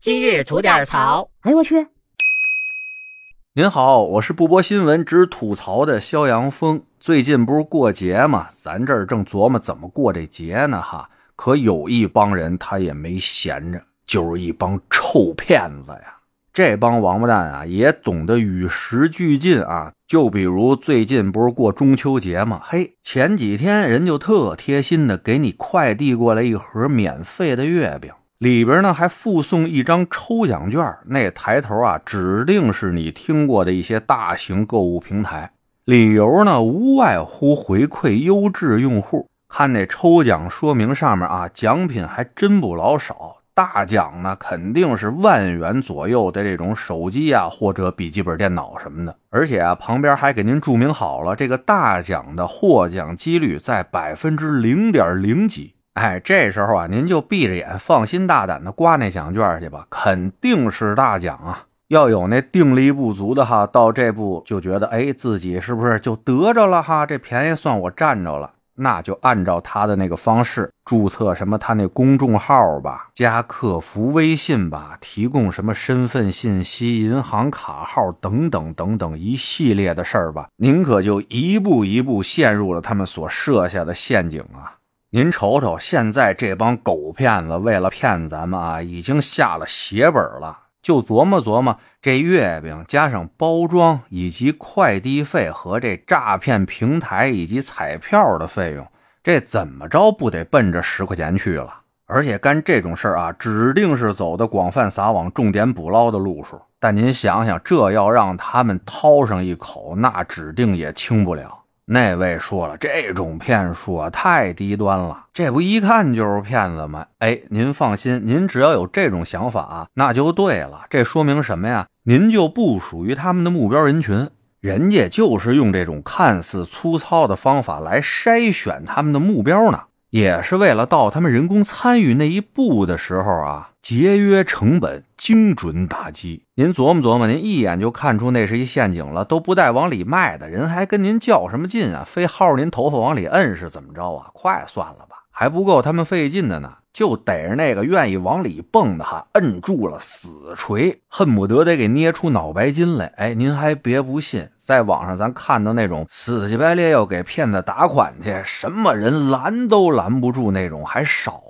今日吐点槽。哎呦我去！您好，我是不播新闻只吐槽的肖阳峰。最近不是过节吗？咱这儿正琢磨怎么过这节呢哈。可有一帮人他也没闲着，就是一帮臭骗子呀。这帮王八蛋啊，也懂得与时俱进啊。就比如最近不是过中秋节吗？嘿，前几天人就特贴心的给你快递过来一盒免费的月饼，里边呢还附送一张抽奖券。那抬头啊，指定是你听过的一些大型购物平台。理由呢，无外乎回馈优质用户。看那抽奖说明上面啊，奖品还真不老少。大奖呢，肯定是万元左右的这种手机啊，或者笔记本电脑什么的。而且啊，旁边还给您注明好了，这个大奖的获奖几率在百分之零点零几。哎，这时候啊，您就闭着眼，放心大胆的刮那奖券去吧，肯定是大奖啊！要有那定力不足的哈，到这步就觉得，哎，自己是不是就得着了哈？这便宜算我占着了。那就按照他的那个方式注册什么他那公众号吧，加客服微信吧，提供什么身份信息、银行卡号等等等等一系列的事儿吧，您可就一步一步陷入了他们所设下的陷阱啊！您瞅瞅，现在这帮狗骗子为了骗咱们啊，已经下了血本了。就琢磨琢磨，这月饼加上包装以及快递费和这诈骗平台以及彩票的费用，这怎么着不得奔着十块钱去了？而且干这种事儿啊，指定是走的广泛撒网、重点捕捞的路数。但您想想，这要让他们掏上一口，那指定也轻不了。那位说了，这种骗术啊太低端了，这不一看就是骗子吗？哎，您放心，您只要有这种想法，那就对了。这说明什么呀？您就不属于他们的目标人群，人家就是用这种看似粗糙的方法来筛选他们的目标呢。也是为了到他们人工参与那一步的时候啊，节约成本，精准打击。您琢磨琢磨，您一眼就看出那是一陷阱了，都不带往里卖的人，还跟您较什么劲啊？非薅着您头发往里摁是怎么着啊？快算了吧，还不够他们费劲的呢。就逮着那个愿意往里蹦的哈，摁住了死锤，恨不得得给捏出脑白金来。哎，您还别不信，在网上咱看到那种死乞白咧要给骗子打款去，什么人拦都拦不住那种，还少？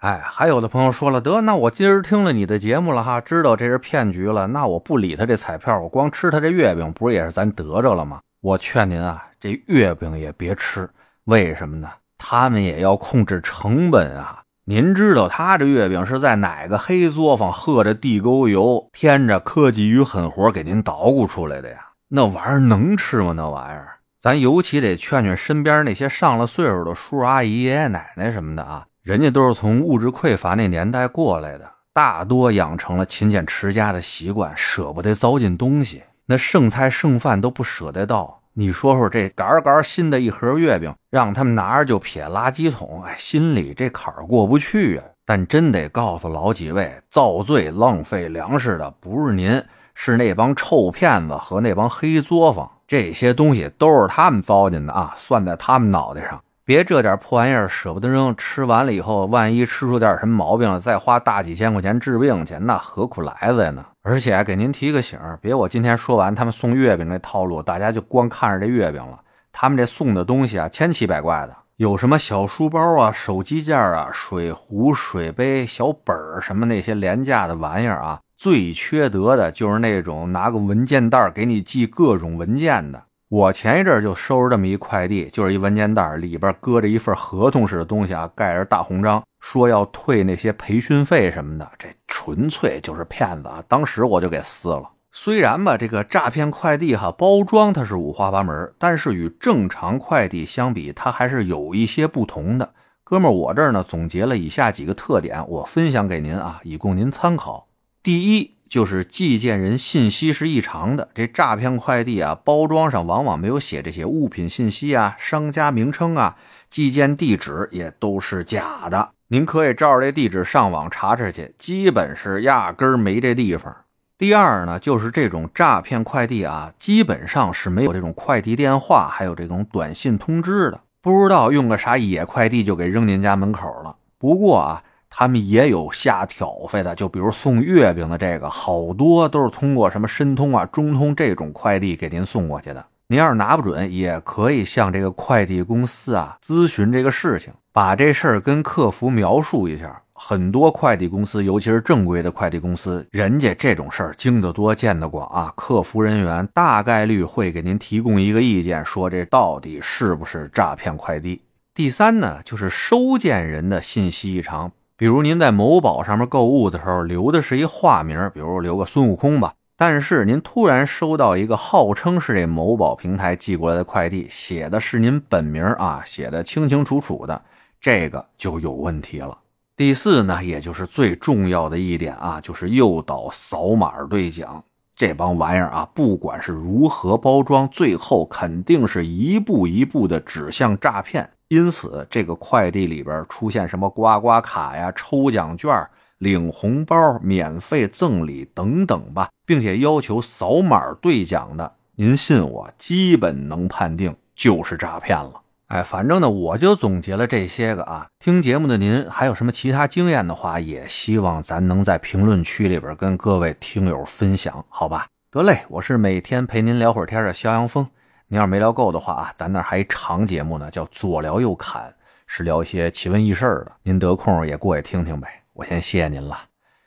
哎，还有的朋友说了，得，那我今儿听了你的节目了哈，知道这是骗局了，那我不理他这彩票，我光吃他这月饼，不是也是咱得着了吗？我劝您啊，这月饼也别吃，为什么呢？他们也要控制成本啊。您知道他这月饼是在哪个黑作坊喝着地沟油、添着科技与狠活给您捣鼓出来的呀？那玩意儿能吃吗？那玩意儿，咱尤其得劝劝身边那些上了岁数的叔叔阿姨、爷爷奶奶什么的啊，人家都是从物质匮乏那年代过来的，大多养成了勤俭持家的习惯，舍不得糟践东西，那剩菜剩饭都不舍得倒。你说说这杆杆新的一盒月饼，让他们拿着就撇垃圾桶，哎，心里这坎儿过不去啊。但真得告诉老几位，造罪浪费粮食的不是您，是那帮臭骗子和那帮黑作坊。这些东西都是他们糟践的啊，算在他们脑袋上。别这点破玩意儿舍不得扔，吃完了以后，万一吃出点什么毛病了，再花大几千块钱治病去，那何苦来哉呢？而且给您提个醒别我今天说完他们送月饼那套路，大家就光看着这月饼了。他们这送的东西啊，千奇百怪的，有什么小书包啊、手机架啊、水壶、水杯、小本儿什么那些廉价的玩意儿啊。最缺德的就是那种拿个文件袋给你寄各种文件的。我前一阵就收着这么一快递，就是一文件袋，里边搁着一份合同式的东西啊，盖着大红章，说要退那些培训费什么的，这纯粹就是骗子啊！当时我就给撕了。虽然吧，这个诈骗快递哈包装它是五花八门，但是与正常快递相比，它还是有一些不同的。哥们儿，我这儿呢总结了以下几个特点，我分享给您啊，以供您参考。第一。就是寄件人信息是异常的，这诈骗快递啊，包装上往往没有写这些物品信息啊，商家名称啊，寄件地址也都是假的。您可以照着这地址上网查查去，基本是压根儿没这地方。第二呢，就是这种诈骗快递啊，基本上是没有这种快递电话，还有这种短信通知的，不知道用个啥野快递就给扔您家门口了。不过啊。他们也有瞎挑费的，就比如送月饼的这个，好多都是通过什么申通啊、中通这种快递给您送过去的。您要是拿不准，也可以向这个快递公司啊咨询这个事情，把这事儿跟客服描述一下。很多快递公司，尤其是正规的快递公司，人家这种事儿经得多、见得广啊，客服人员大概率会给您提供一个意见，说这到底是不是诈骗快递。第三呢，就是收件人的信息异常，比如您在某宝上面购物的时候留的是一化名，比如留个孙悟空吧，但是您突然收到一个号称是这某宝平台寄过来的快递，写的是您本名啊，写的清清楚楚的，这个就有问题了。第四呢，也就是最重要的一点啊，就是诱导扫码兑奖这帮玩意儿啊，不管是如何包装，最后肯定是一步一步的指向诈骗。因此，这个快递里边出现什么刮刮卡呀、抽奖券、领红包、免费赠礼等等吧，并且要求扫码兑奖的，您信我，基本能判定就是诈骗了。哎，反正呢，我就总结了这些个啊。听节目的您还有什么其他经验的话，也希望咱能在评论区里边跟各位听友分享，好吧？得嘞，我是每天陪您聊会儿天的肖阳峰。您要是没聊够的话啊，咱那还一长节目呢，叫左聊右侃，是聊一些奇闻异事的。您得空也过去听听呗。我先谢谢您了，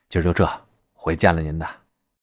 今儿就这，回见了您的。